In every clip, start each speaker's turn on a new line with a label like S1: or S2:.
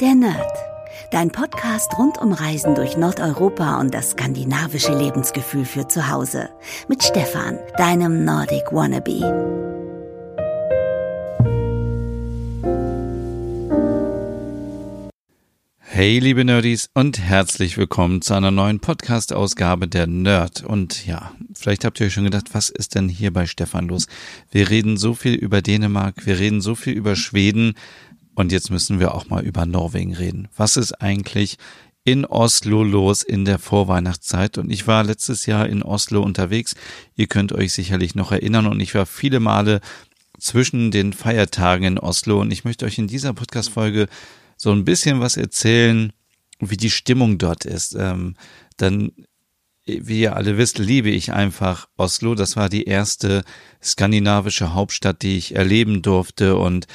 S1: Der Nerd. Dein Podcast rund um Reisen durch Nordeuropa und das skandinavische Lebensgefühl für zu Hause. Mit Stefan, deinem Nordic Wannabe.
S2: Hey, liebe Nerdies und herzlich willkommen zu einer neuen Podcast-Ausgabe der Nerd. Und ja, vielleicht habt ihr euch schon gedacht, was ist denn hier bei Stefan los? Wir reden so viel über Dänemark, wir reden so viel über Schweden und jetzt müssen wir auch mal über Norwegen reden. Was ist eigentlich in Oslo los in der Vorweihnachtszeit? Und ich war letztes Jahr in Oslo unterwegs. Ihr könnt euch sicherlich noch erinnern und ich war viele Male zwischen den Feiertagen in Oslo und ich möchte euch in dieser Podcast-Folge so ein bisschen was erzählen, wie die Stimmung dort ist. Ähm, dann, wie ihr alle wisst, liebe ich einfach Oslo. Das war die erste skandinavische Hauptstadt, die ich erleben durfte und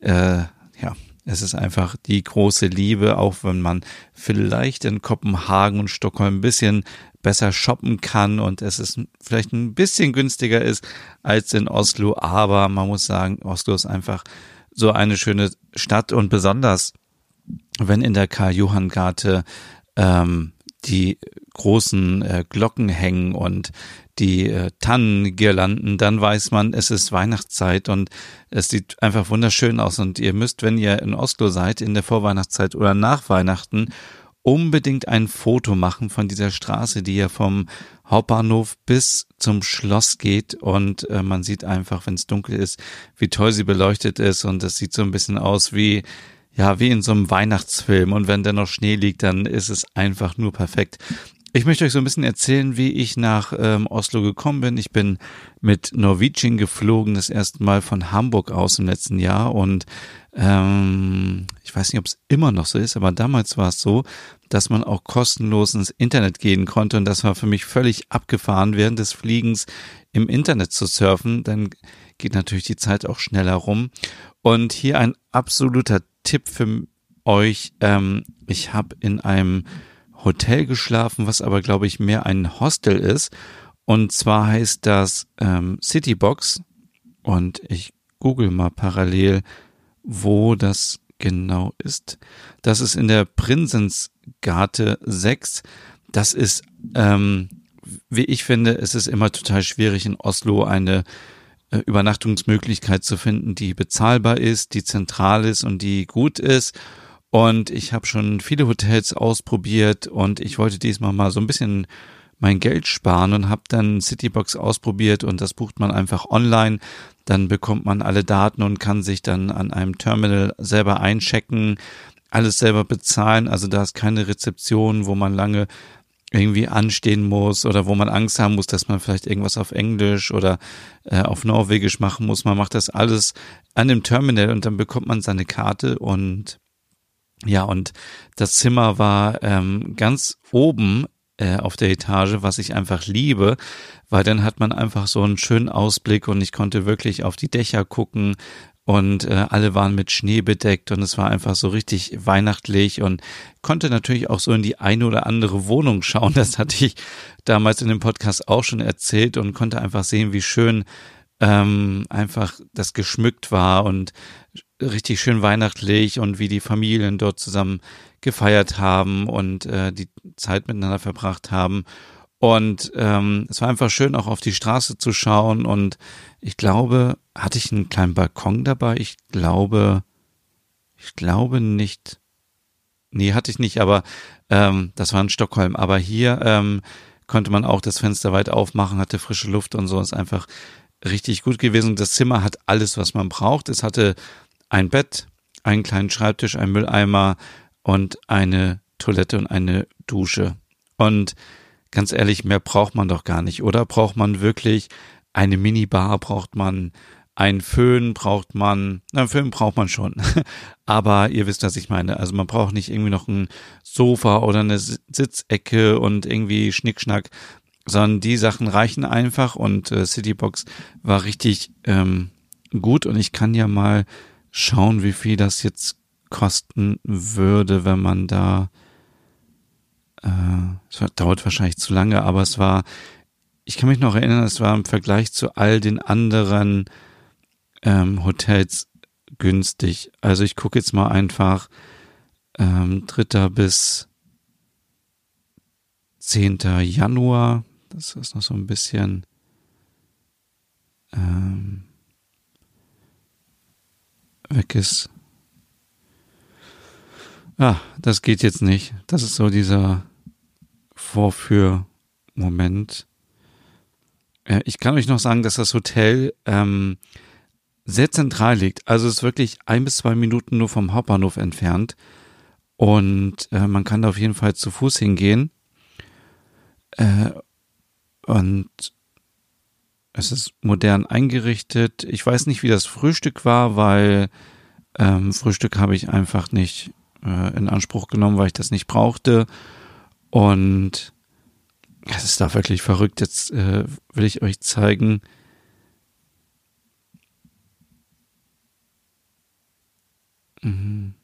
S2: äh, ja, es ist einfach die große Liebe, auch wenn man vielleicht in Kopenhagen und Stockholm ein bisschen besser shoppen kann und es ist vielleicht ein bisschen günstiger ist als in Oslo, aber man muss sagen, Oslo ist einfach so eine schöne Stadt und besonders wenn in der Karl-Johann-Garte ähm, die großen äh, Glocken hängen und die äh, Tannengirlanden, dann weiß man, es ist Weihnachtszeit und es sieht einfach wunderschön aus. Und ihr müsst, wenn ihr in Oslo seid, in der Vorweihnachtszeit oder nach Weihnachten, unbedingt ein Foto machen von dieser Straße, die ja vom Hauptbahnhof bis zum Schloss geht und äh, man sieht einfach, wenn es dunkel ist, wie toll sie beleuchtet ist und es sieht so ein bisschen aus wie ja, wie in so einem Weihnachtsfilm. Und wenn da noch Schnee liegt, dann ist es einfach nur perfekt. Ich möchte euch so ein bisschen erzählen, wie ich nach ähm, Oslo gekommen bin. Ich bin mit Norwegian geflogen, das erste Mal von Hamburg aus im letzten Jahr. Und ähm, ich weiß nicht, ob es immer noch so ist, aber damals war es so, dass man auch kostenlos ins Internet gehen konnte. Und das war für mich völlig abgefahren, während des Fliegens im Internet zu surfen. Dann geht natürlich die Zeit auch schneller rum. Und hier ein absoluter Tipp für euch. Ähm, ich habe in einem Hotel geschlafen, was aber, glaube ich, mehr ein Hostel ist. Und zwar heißt das ähm, Citybox. Und ich google mal parallel, wo das genau ist. Das ist in der Prinsensgate 6. Das ist, ähm, wie ich finde, es ist immer total schwierig in Oslo eine Übernachtungsmöglichkeit zu finden, die bezahlbar ist, die zentral ist und die gut ist. Und ich habe schon viele Hotels ausprobiert und ich wollte diesmal mal so ein bisschen mein Geld sparen und habe dann Citybox ausprobiert und das bucht man einfach online. Dann bekommt man alle Daten und kann sich dann an einem Terminal selber einchecken, alles selber bezahlen. Also da ist keine Rezeption, wo man lange irgendwie anstehen muss oder wo man Angst haben muss, dass man vielleicht irgendwas auf Englisch oder äh, auf Norwegisch machen muss. Man macht das alles an dem Terminal und dann bekommt man seine Karte und ja, und das Zimmer war ähm, ganz oben äh, auf der Etage, was ich einfach liebe, weil dann hat man einfach so einen schönen Ausblick und ich konnte wirklich auf die Dächer gucken, und äh, alle waren mit Schnee bedeckt und es war einfach so richtig weihnachtlich und konnte natürlich auch so in die eine oder andere Wohnung schauen. Das hatte ich damals in dem Podcast auch schon erzählt und konnte einfach sehen, wie schön ähm, einfach das geschmückt war und richtig schön weihnachtlich und wie die Familien dort zusammen gefeiert haben und äh, die Zeit miteinander verbracht haben. Und ähm, es war einfach schön, auch auf die Straße zu schauen. Und ich glaube, hatte ich einen kleinen Balkon dabei? Ich glaube, ich glaube nicht. Nee, hatte ich nicht, aber ähm, das war in Stockholm. Aber hier ähm, konnte man auch das Fenster weit aufmachen, hatte frische Luft und so. Ist einfach richtig gut gewesen. Das Zimmer hat alles, was man braucht. Es hatte ein Bett, einen kleinen Schreibtisch, einen Mülleimer und eine Toilette und eine Dusche. Und ganz ehrlich, mehr braucht man doch gar nicht, oder? Braucht man wirklich eine Minibar, braucht man ein Föhn, braucht man, na, einen Föhn braucht man schon. Aber ihr wisst, was ich meine. Also man braucht nicht irgendwie noch ein Sofa oder eine Sitzecke und irgendwie Schnickschnack, sondern die Sachen reichen einfach und äh, Citybox war richtig ähm, gut und ich kann ja mal schauen, wie viel das jetzt kosten würde, wenn man da äh, es dauert wahrscheinlich zu lange, aber es war, ich kann mich noch erinnern, es war im Vergleich zu all den anderen ähm, Hotels günstig. Also ich gucke jetzt mal einfach ähm, 3. bis 10. Januar. Das ist noch so ein bisschen ähm, weg ist. Ah, das geht jetzt nicht. Das ist so dieser Vorführmoment. Äh, ich kann euch noch sagen, dass das Hotel ähm, sehr zentral liegt. Also es ist wirklich ein bis zwei Minuten nur vom Hauptbahnhof entfernt. Und äh, man kann da auf jeden Fall zu Fuß hingehen. Äh, und es ist modern eingerichtet. Ich weiß nicht, wie das Frühstück war, weil ähm, Frühstück habe ich einfach nicht äh, in Anspruch genommen, weil ich das nicht brauchte. Und es ist da wirklich verrückt. Jetzt äh, will ich euch zeigen. Mhm.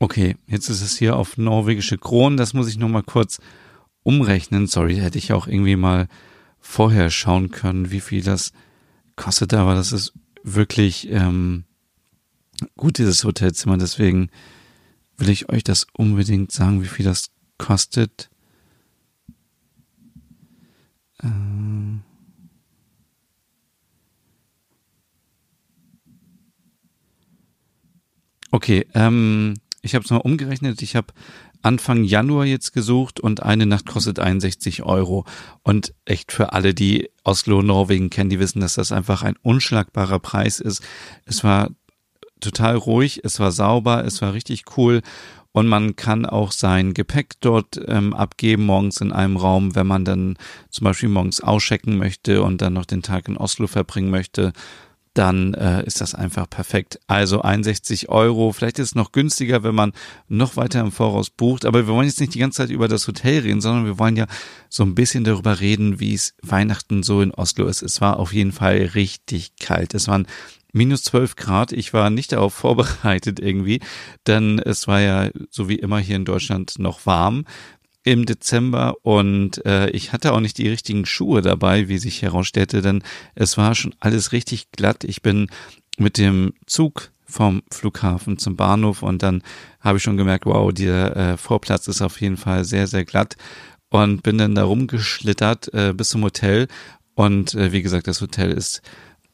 S2: Okay, jetzt ist es hier auf norwegische Kronen. Das muss ich nochmal kurz umrechnen. Sorry, hätte ich auch irgendwie mal vorher schauen können, wie viel das kostet. Aber das ist wirklich ähm, gut, dieses Hotelzimmer. Deswegen will ich euch das unbedingt sagen, wie viel das kostet. Äh okay, ähm, ich habe es mal umgerechnet. Ich habe Anfang Januar jetzt gesucht und eine Nacht kostet 61 Euro. Und echt für alle, die Oslo, Norwegen kennen, die wissen, dass das einfach ein unschlagbarer Preis ist. Es war total ruhig, es war sauber, es war richtig cool. Und man kann auch sein Gepäck dort ähm, abgeben, morgens in einem Raum, wenn man dann zum Beispiel morgens auschecken möchte und dann noch den Tag in Oslo verbringen möchte dann äh, ist das einfach perfekt. Also 61 Euro, vielleicht ist es noch günstiger, wenn man noch weiter im Voraus bucht, aber wir wollen jetzt nicht die ganze Zeit über das Hotel reden, sondern wir wollen ja so ein bisschen darüber reden, wie es Weihnachten so in Oslo ist. Es war auf jeden Fall richtig kalt. Es waren minus 12 Grad. Ich war nicht darauf vorbereitet irgendwie, denn es war ja so wie immer hier in Deutschland noch warm im Dezember und äh, ich hatte auch nicht die richtigen Schuhe dabei, wie sich herausstellte, denn es war schon alles richtig glatt. Ich bin mit dem Zug vom Flughafen zum Bahnhof und dann habe ich schon gemerkt, wow, der äh, Vorplatz ist auf jeden Fall sehr, sehr glatt und bin dann da rumgeschlittert äh, bis zum Hotel und äh, wie gesagt, das Hotel ist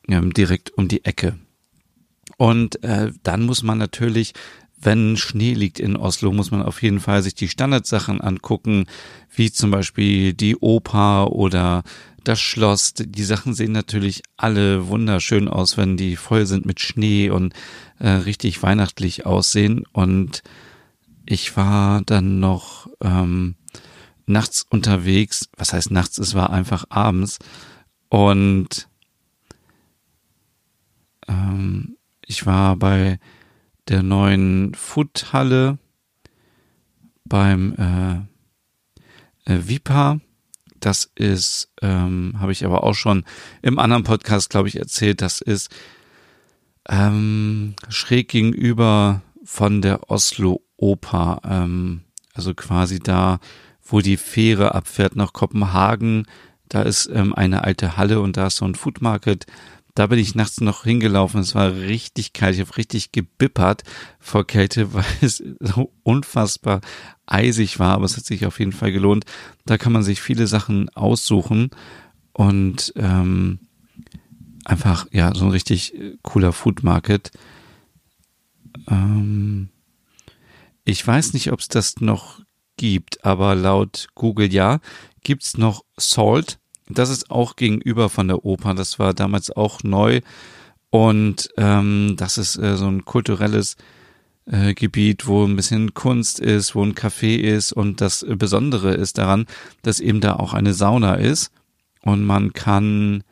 S2: ähm, direkt um die Ecke. Und äh, dann muss man natürlich wenn Schnee liegt in Oslo, muss man auf jeden Fall sich die Standardsachen angucken, wie zum Beispiel die Oper oder das Schloss. Die Sachen sehen natürlich alle wunderschön aus, wenn die voll sind mit Schnee und äh, richtig weihnachtlich aussehen. Und ich war dann noch ähm, nachts unterwegs. Was heißt nachts? Es war einfach abends. Und ähm, ich war bei der neuen Foodhalle beim äh, äh, Vipa. Das ist, ähm, habe ich aber auch schon im anderen Podcast, glaube ich, erzählt. Das ist ähm, schräg gegenüber von der Oslo Oper. Ähm, also quasi da, wo die Fähre abfährt nach Kopenhagen. Da ist ähm, eine alte Halle und da ist so ein Food Market. Da bin ich nachts noch hingelaufen. Es war richtig kalt. Ich habe richtig gebippert vor Kälte, weil es so unfassbar eisig war. Aber es hat sich auf jeden Fall gelohnt. Da kann man sich viele Sachen aussuchen und ähm, einfach ja so ein richtig cooler Food Market. Ähm, ich weiß nicht, ob es das noch gibt, aber laut Google ja gibt's noch Salt das ist auch gegenüber von der Oper. Das war damals auch neu. Und ähm, das ist äh, so ein kulturelles äh, Gebiet, wo ein bisschen Kunst ist, wo ein Café ist. Und das Besondere ist daran, dass eben da auch eine Sauna ist. Und man kann,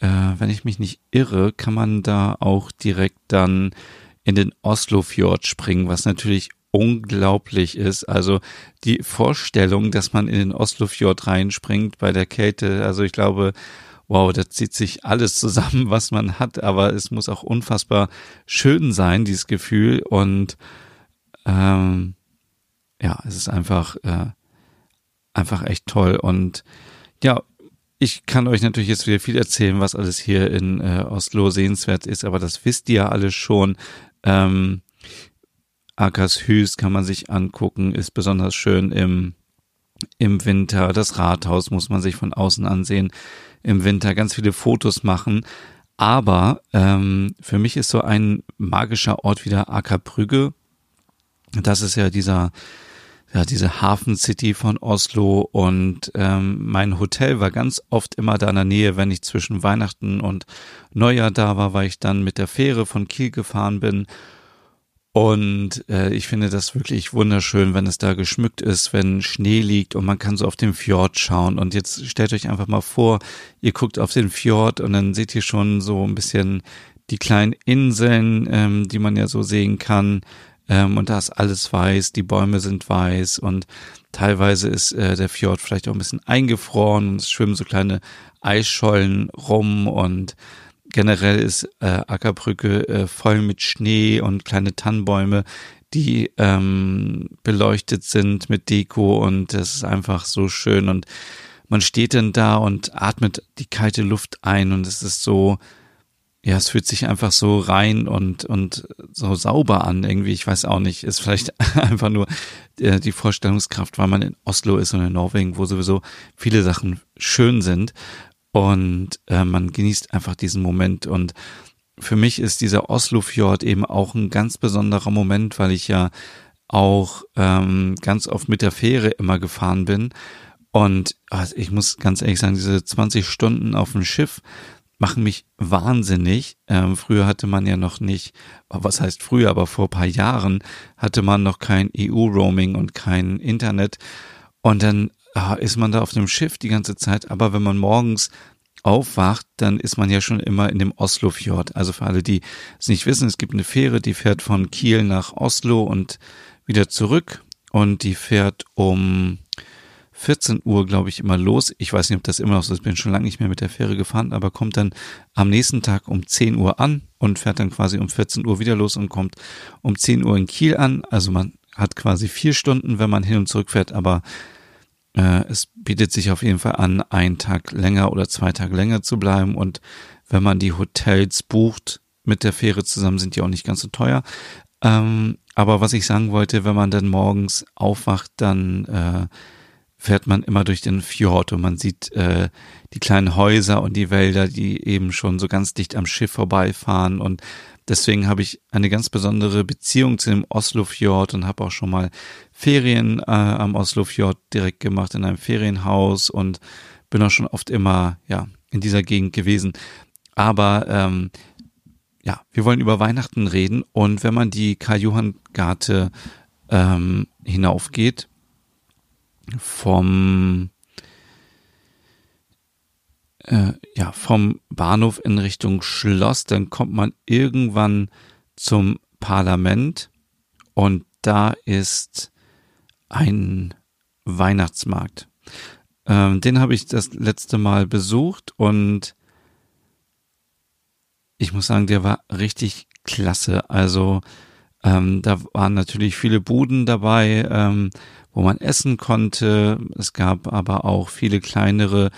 S2: äh, wenn ich mich nicht irre, kann man da auch direkt dann in den Oslofjord springen, was natürlich unglaublich ist. Also die Vorstellung, dass man in den Oslofjord reinspringt bei der Kälte, also ich glaube, wow, da zieht sich alles zusammen, was man hat, aber es muss auch unfassbar schön sein, dieses Gefühl. Und ähm, ja, es ist einfach äh, einfach echt toll. Und ja, ich kann euch natürlich jetzt wieder viel erzählen, was alles hier in äh, Oslo sehenswert ist, aber das wisst ihr ja alle schon. Ähm, Akershus kann man sich angucken, ist besonders schön im, im Winter. Das Rathaus muss man sich von außen ansehen. Im Winter ganz viele Fotos machen. Aber ähm, für mich ist so ein magischer Ort wieder Akerbrügge. Das ist ja dieser ja, diese Hafen City von Oslo und ähm, mein Hotel war ganz oft immer da in der Nähe, wenn ich zwischen Weihnachten und Neujahr da war, weil ich dann mit der Fähre von Kiel gefahren bin. Und äh, ich finde das wirklich wunderschön, wenn es da geschmückt ist, wenn Schnee liegt und man kann so auf den Fjord schauen. Und jetzt stellt euch einfach mal vor, ihr guckt auf den Fjord und dann seht ihr schon so ein bisschen die kleinen Inseln, ähm, die man ja so sehen kann. Ähm, und da ist alles weiß, die Bäume sind weiß und teilweise ist äh, der Fjord vielleicht auch ein bisschen eingefroren und es schwimmen so kleine Eisschollen rum und generell ist äh, Ackerbrücke äh, voll mit Schnee und kleine Tannenbäume, die ähm, beleuchtet sind mit Deko und es ist einfach so schön und man steht dann da und atmet die kalte Luft ein und es ist so ja, es fühlt sich einfach so rein und, und so sauber an irgendwie. Ich weiß auch nicht. Ist vielleicht einfach nur äh, die Vorstellungskraft, weil man in Oslo ist und in Norwegen, wo sowieso viele Sachen schön sind. Und äh, man genießt einfach diesen Moment. Und für mich ist dieser Oslo-Fjord eben auch ein ganz besonderer Moment, weil ich ja auch ähm, ganz oft mit der Fähre immer gefahren bin. Und also ich muss ganz ehrlich sagen, diese 20 Stunden auf dem Schiff, machen mich wahnsinnig. Ähm, früher hatte man ja noch nicht, was heißt früher, aber vor paar Jahren hatte man noch kein EU-Roaming und kein Internet. Und dann ist man da auf dem Schiff die ganze Zeit. Aber wenn man morgens aufwacht, dann ist man ja schon immer in dem Oslofjord. Also für alle, die es nicht wissen, es gibt eine Fähre, die fährt von Kiel nach Oslo und wieder zurück. Und die fährt um 14 Uhr, glaube ich, immer los. Ich weiß nicht, ob das immer noch so ist, bin schon lange nicht mehr mit der Fähre gefahren, aber kommt dann am nächsten Tag um 10 Uhr an und fährt dann quasi um 14 Uhr wieder los und kommt um 10 Uhr in Kiel an. Also man hat quasi vier Stunden, wenn man hin und zurück fährt, aber es bietet sich auf jeden Fall an, einen Tag länger oder zwei Tage länger zu bleiben. Und wenn man die Hotels bucht mit der Fähre zusammen, sind die auch nicht ganz so teuer. Ähm, aber was ich sagen wollte, wenn man dann morgens aufwacht, dann äh, fährt man immer durch den Fjord und man sieht äh, die kleinen Häuser und die Wälder, die eben schon so ganz dicht am Schiff vorbeifahren und deswegen habe ich eine ganz besondere Beziehung zu dem Oslofjord und habe auch schon mal Ferien äh, am Oslofjord direkt gemacht in einem Ferienhaus und bin auch schon oft immer ja in dieser Gegend gewesen. Aber ähm, ja, wir wollen über Weihnachten reden und wenn man die Karl-Johann-Garte ähm, hinaufgeht, vom äh, ja vom Bahnhof in Richtung Schloss, dann kommt man irgendwann zum Parlament und da ist ein Weihnachtsmarkt. Ähm, den habe ich das letzte Mal besucht und ich muss sagen, der war richtig klasse. Also ähm, da waren natürlich viele Buden dabei. Ähm, wo man essen konnte. Es gab aber auch viele kleinere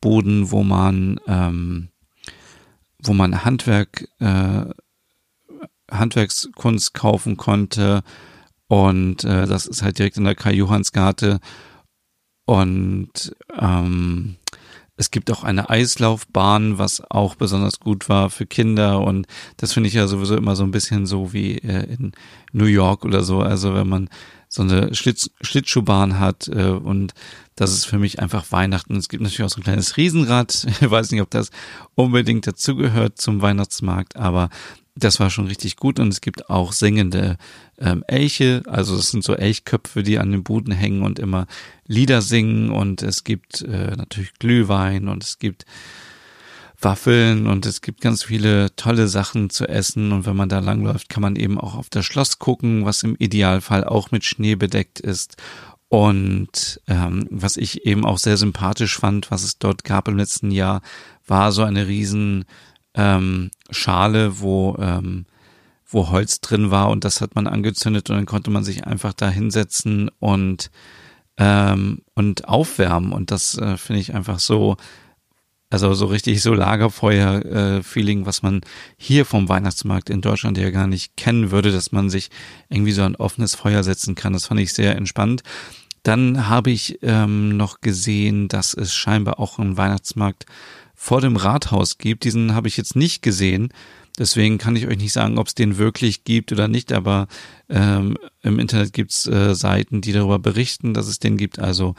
S2: Boden, wo man, ähm, wo man Handwerk, äh, Handwerkskunst kaufen konnte. Und äh, das ist halt direkt in der Kai-Johanns-Garte. Und ähm, es gibt auch eine Eislaufbahn, was auch besonders gut war für Kinder. Und das finde ich ja sowieso immer so ein bisschen so wie äh, in New York oder so. Also wenn man so eine Schlitz, Schlittschuhbahn hat äh, und das ist für mich einfach Weihnachten. Es gibt natürlich auch so ein kleines Riesenrad. Ich weiß nicht, ob das unbedingt dazugehört zum Weihnachtsmarkt, aber das war schon richtig gut und es gibt auch singende ähm, Elche, also es sind so Elchköpfe, die an den Buden hängen und immer Lieder singen und es gibt äh, natürlich Glühwein und es gibt Waffeln und es gibt ganz viele tolle Sachen zu essen und wenn man da langläuft, kann man eben auch auf das Schloss gucken, was im Idealfall auch mit Schnee bedeckt ist. Und ähm, was ich eben auch sehr sympathisch fand, was es dort gab im letzten Jahr, war so eine riesen ähm, Schale, wo ähm, wo Holz drin war und das hat man angezündet und dann konnte man sich einfach da hinsetzen und ähm, und aufwärmen. Und das äh, finde ich einfach so, also so richtig so Lagerfeuer-Feeling, was man hier vom Weihnachtsmarkt in Deutschland ja gar nicht kennen würde, dass man sich irgendwie so ein offenes Feuer setzen kann. Das fand ich sehr entspannt. Dann habe ich ähm, noch gesehen, dass es scheinbar auch einen Weihnachtsmarkt vor dem Rathaus gibt. Diesen habe ich jetzt nicht gesehen. Deswegen kann ich euch nicht sagen, ob es den wirklich gibt oder nicht, aber ähm, im Internet gibt's äh, Seiten, die darüber berichten, dass es den gibt. Also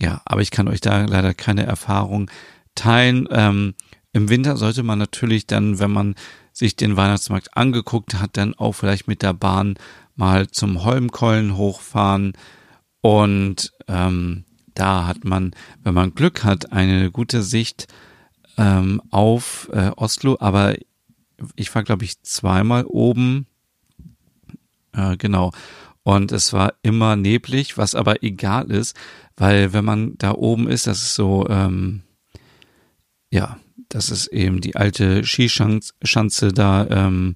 S2: ja, aber ich kann euch da leider keine Erfahrung teilen. Ähm, Im Winter sollte man natürlich dann, wenn man sich den Weihnachtsmarkt angeguckt hat, dann auch vielleicht mit der Bahn mal zum Holmkollen hochfahren und ähm, da hat man, wenn man Glück hat, eine gute Sicht ähm, auf äh, Oslo, aber ich war, glaube ich, zweimal oben. Äh, genau. Und es war immer neblig, was aber egal ist, weil wenn man da oben ist, das ist so, ähm, ja, das ist eben die alte Skischanze da ähm,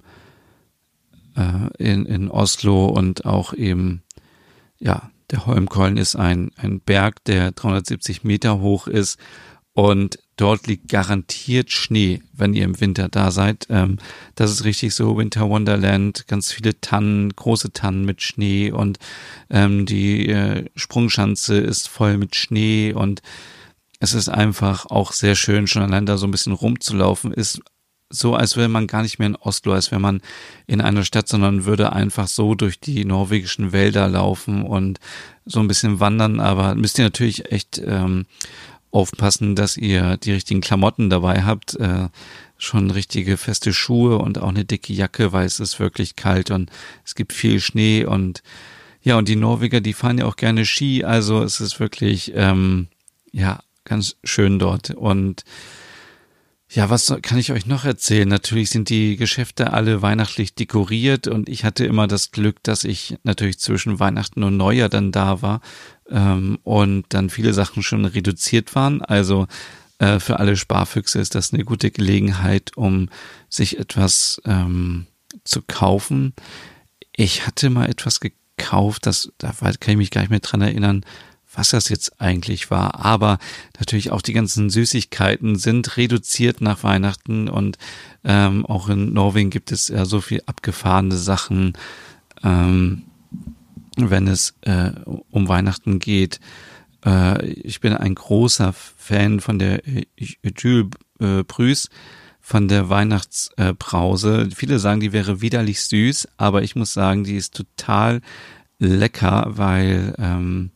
S2: äh, in, in Oslo und auch eben, ja, der Holmkollen ist ein, ein Berg, der 370 Meter hoch ist und dort liegt garantiert Schnee, wenn ihr im Winter da seid. Ähm, das ist richtig so Winter Wonderland, ganz viele Tannen, große Tannen mit Schnee und ähm, die äh, Sprungschanze ist voll mit Schnee und es ist einfach auch sehr schön, schon allein da so ein bisschen rumzulaufen, ist so, als wäre man gar nicht mehr in Oslo, als wäre man in einer Stadt, sondern würde einfach so durch die norwegischen Wälder laufen und so ein bisschen wandern. Aber müsst ihr natürlich echt ähm, aufpassen, dass ihr die richtigen Klamotten dabei habt, äh, schon richtige feste Schuhe und auch eine dicke Jacke, weil es ist wirklich kalt und es gibt viel Schnee und ja, und die Norweger, die fahren ja auch gerne Ski, also es ist wirklich, ähm, ja, ganz schön dort und ja, was kann ich euch noch erzählen? Natürlich sind die Geschäfte alle weihnachtlich dekoriert und ich hatte immer das Glück, dass ich natürlich zwischen Weihnachten und Neujahr dann da war ähm, und dann viele Sachen schon reduziert waren. Also äh, für alle Sparfüchse ist das eine gute Gelegenheit, um sich etwas ähm, zu kaufen. Ich hatte mal etwas gekauft, das da kann ich mich gar nicht mehr dran erinnern was das jetzt eigentlich war. Aber natürlich auch die ganzen Süßigkeiten sind reduziert nach Weihnachten und ähm, auch in Norwegen gibt es ja so viel abgefahrene Sachen, ähm, wenn es äh, um Weihnachten geht. Äh, ich bin ein großer Fan von der Jules äh, Brüß von der Weihnachtsbrause. Viele sagen, die wäre widerlich süß, aber ich muss sagen, die ist total lecker, weil ähm,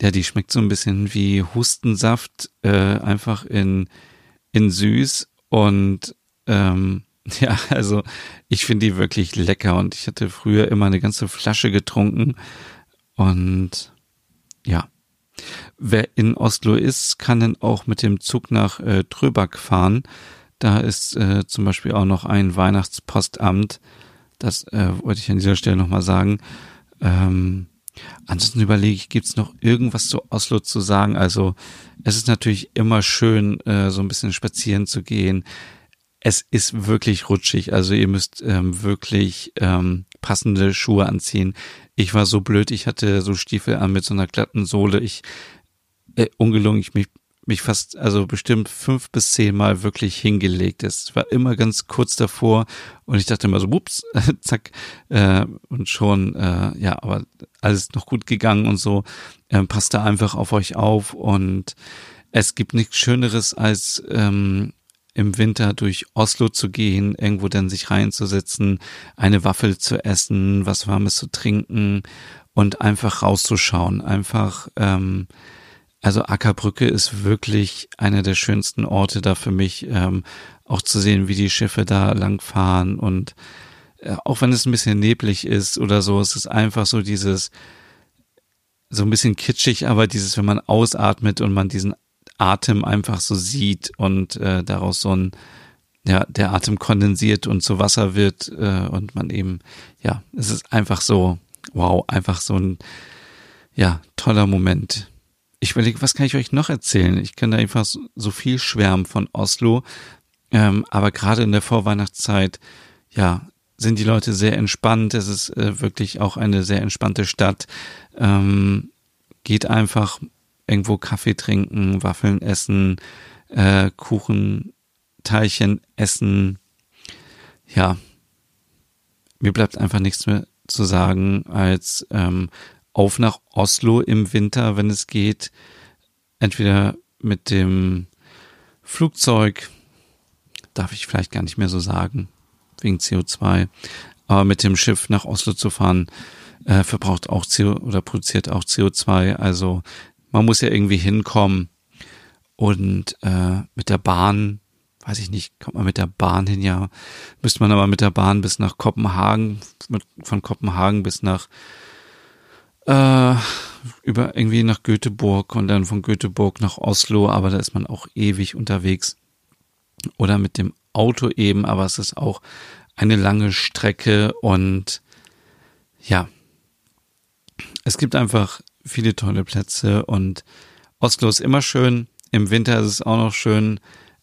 S2: ja, die schmeckt so ein bisschen wie Hustensaft, äh, einfach in, in süß und ähm, ja, also ich finde die wirklich lecker und ich hatte früher immer eine ganze Flasche getrunken und ja. Wer in Oslo ist, kann dann auch mit dem Zug nach äh, Tröbak fahren. Da ist äh, zum Beispiel auch noch ein Weihnachtspostamt. Das äh, wollte ich an dieser Stelle nochmal sagen. Ähm, Ansonsten überlege ich, gibt es noch irgendwas zu Oslo zu sagen? Also es ist natürlich immer schön, äh, so ein bisschen spazieren zu gehen. Es ist wirklich rutschig, also ihr müsst ähm, wirklich ähm, passende Schuhe anziehen. Ich war so blöd, ich hatte so Stiefel an mit so einer glatten Sohle. Ich äh, ungelungen, ich mich mich fast, also bestimmt fünf bis zehn Mal wirklich hingelegt. Es war immer ganz kurz davor und ich dachte immer so, ups, zack, äh, und schon, äh, ja, aber alles noch gut gegangen und so. Ähm, passt da einfach auf euch auf und es gibt nichts Schöneres als ähm, im Winter durch Oslo zu gehen, irgendwo dann sich reinzusetzen, eine Waffel zu essen, was Warmes zu trinken und einfach rauszuschauen, einfach ähm, also Ackerbrücke ist wirklich einer der schönsten Orte da für mich, ähm, auch zu sehen, wie die Schiffe da langfahren und äh, auch wenn es ein bisschen neblig ist oder so, es ist einfach so dieses, so ein bisschen kitschig, aber dieses, wenn man ausatmet und man diesen Atem einfach so sieht und äh, daraus so ein, ja, der Atem kondensiert und zu Wasser wird äh, und man eben, ja, es ist einfach so, wow, einfach so ein, ja, toller Moment ich überlege, was kann ich euch noch erzählen? Ich kann da einfach so viel schwärmen von Oslo. Ähm, aber gerade in der Vorweihnachtszeit, ja, sind die Leute sehr entspannt. Es ist äh, wirklich auch eine sehr entspannte Stadt. Ähm, geht einfach irgendwo Kaffee trinken, Waffeln essen, äh, Kuchen, Teilchen essen. Ja, mir bleibt einfach nichts mehr zu sagen als ähm, auf nach Oslo im Winter, wenn es geht. Entweder mit dem Flugzeug, darf ich vielleicht gar nicht mehr so sagen, wegen CO2, aber mit dem Schiff nach Oslo zu fahren, äh, verbraucht auch CO oder produziert auch CO2. Also man muss ja irgendwie hinkommen. Und äh, mit der Bahn, weiß ich nicht, kommt man mit der Bahn hin, ja, müsste man aber mit der Bahn bis nach Kopenhagen, mit, von Kopenhagen bis nach äh, über irgendwie nach Göteborg und dann von Göteborg nach Oslo, aber da ist man auch ewig unterwegs. Oder mit dem Auto eben, aber es ist auch eine lange Strecke und ja, es gibt einfach viele tolle Plätze und Oslo ist immer schön. Im Winter ist es auch noch schön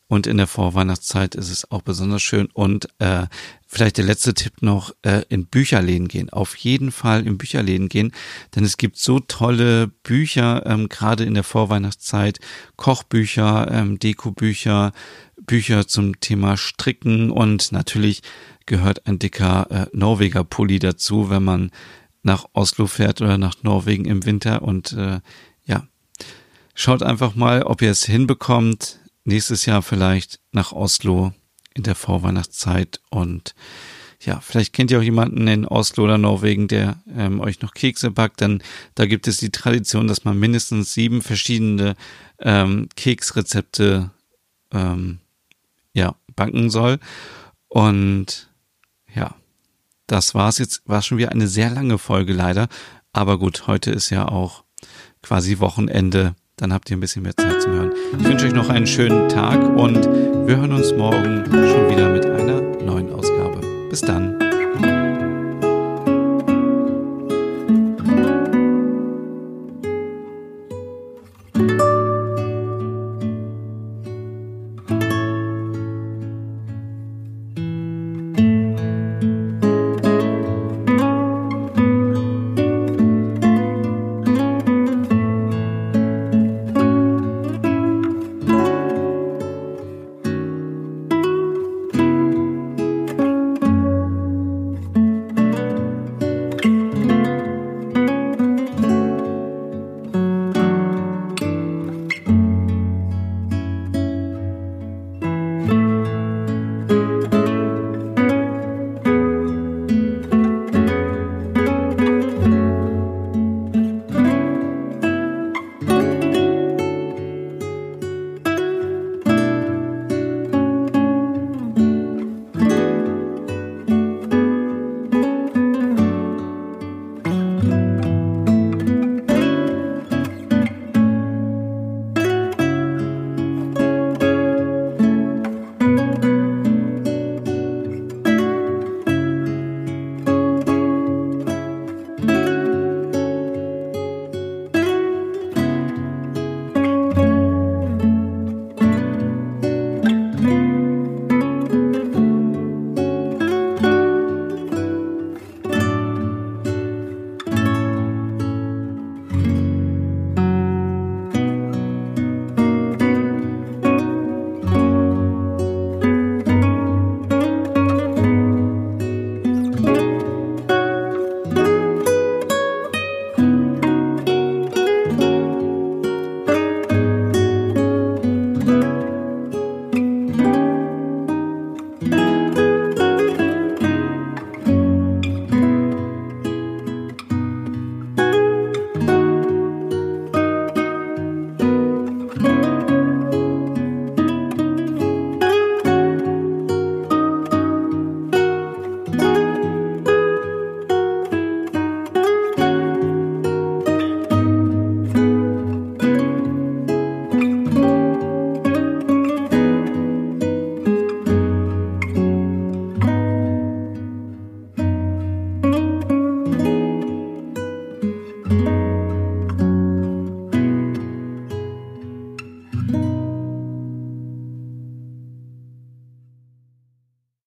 S2: und in der Vorweihnachtszeit ist es auch besonders schön. Und äh, vielleicht der letzte Tipp noch, äh, in Bücherläden gehen. Auf jeden Fall in Bücherläden gehen, denn es gibt so tolle Bücher, ähm, gerade in der Vorweihnachtszeit, Kochbücher, ähm, Dekobücher, Bücher zum Thema Stricken und natürlich gehört ein dicker äh, Norweger Pulli dazu, wenn man nach Oslo fährt oder nach Norwegen im Winter. Und äh, ja, schaut einfach mal, ob ihr es hinbekommt, nächstes Jahr vielleicht nach Oslo in der Vorweihnachtszeit und ja, vielleicht kennt ihr auch jemanden in Oslo oder Norwegen, der ähm, euch noch Kekse backt, denn da gibt es die Tradition, dass man mindestens sieben verschiedene ähm, Keksrezepte ähm, ja, backen soll. Und ja, das war's jetzt, war schon wieder eine sehr lange Folge leider. Aber gut, heute ist ja auch quasi Wochenende. Dann habt ihr ein bisschen mehr Zeit zum Hören. Ich wünsche euch noch einen schönen Tag und wir hören uns morgen schon wieder mit einer neuen Ausgabe. Bis dann.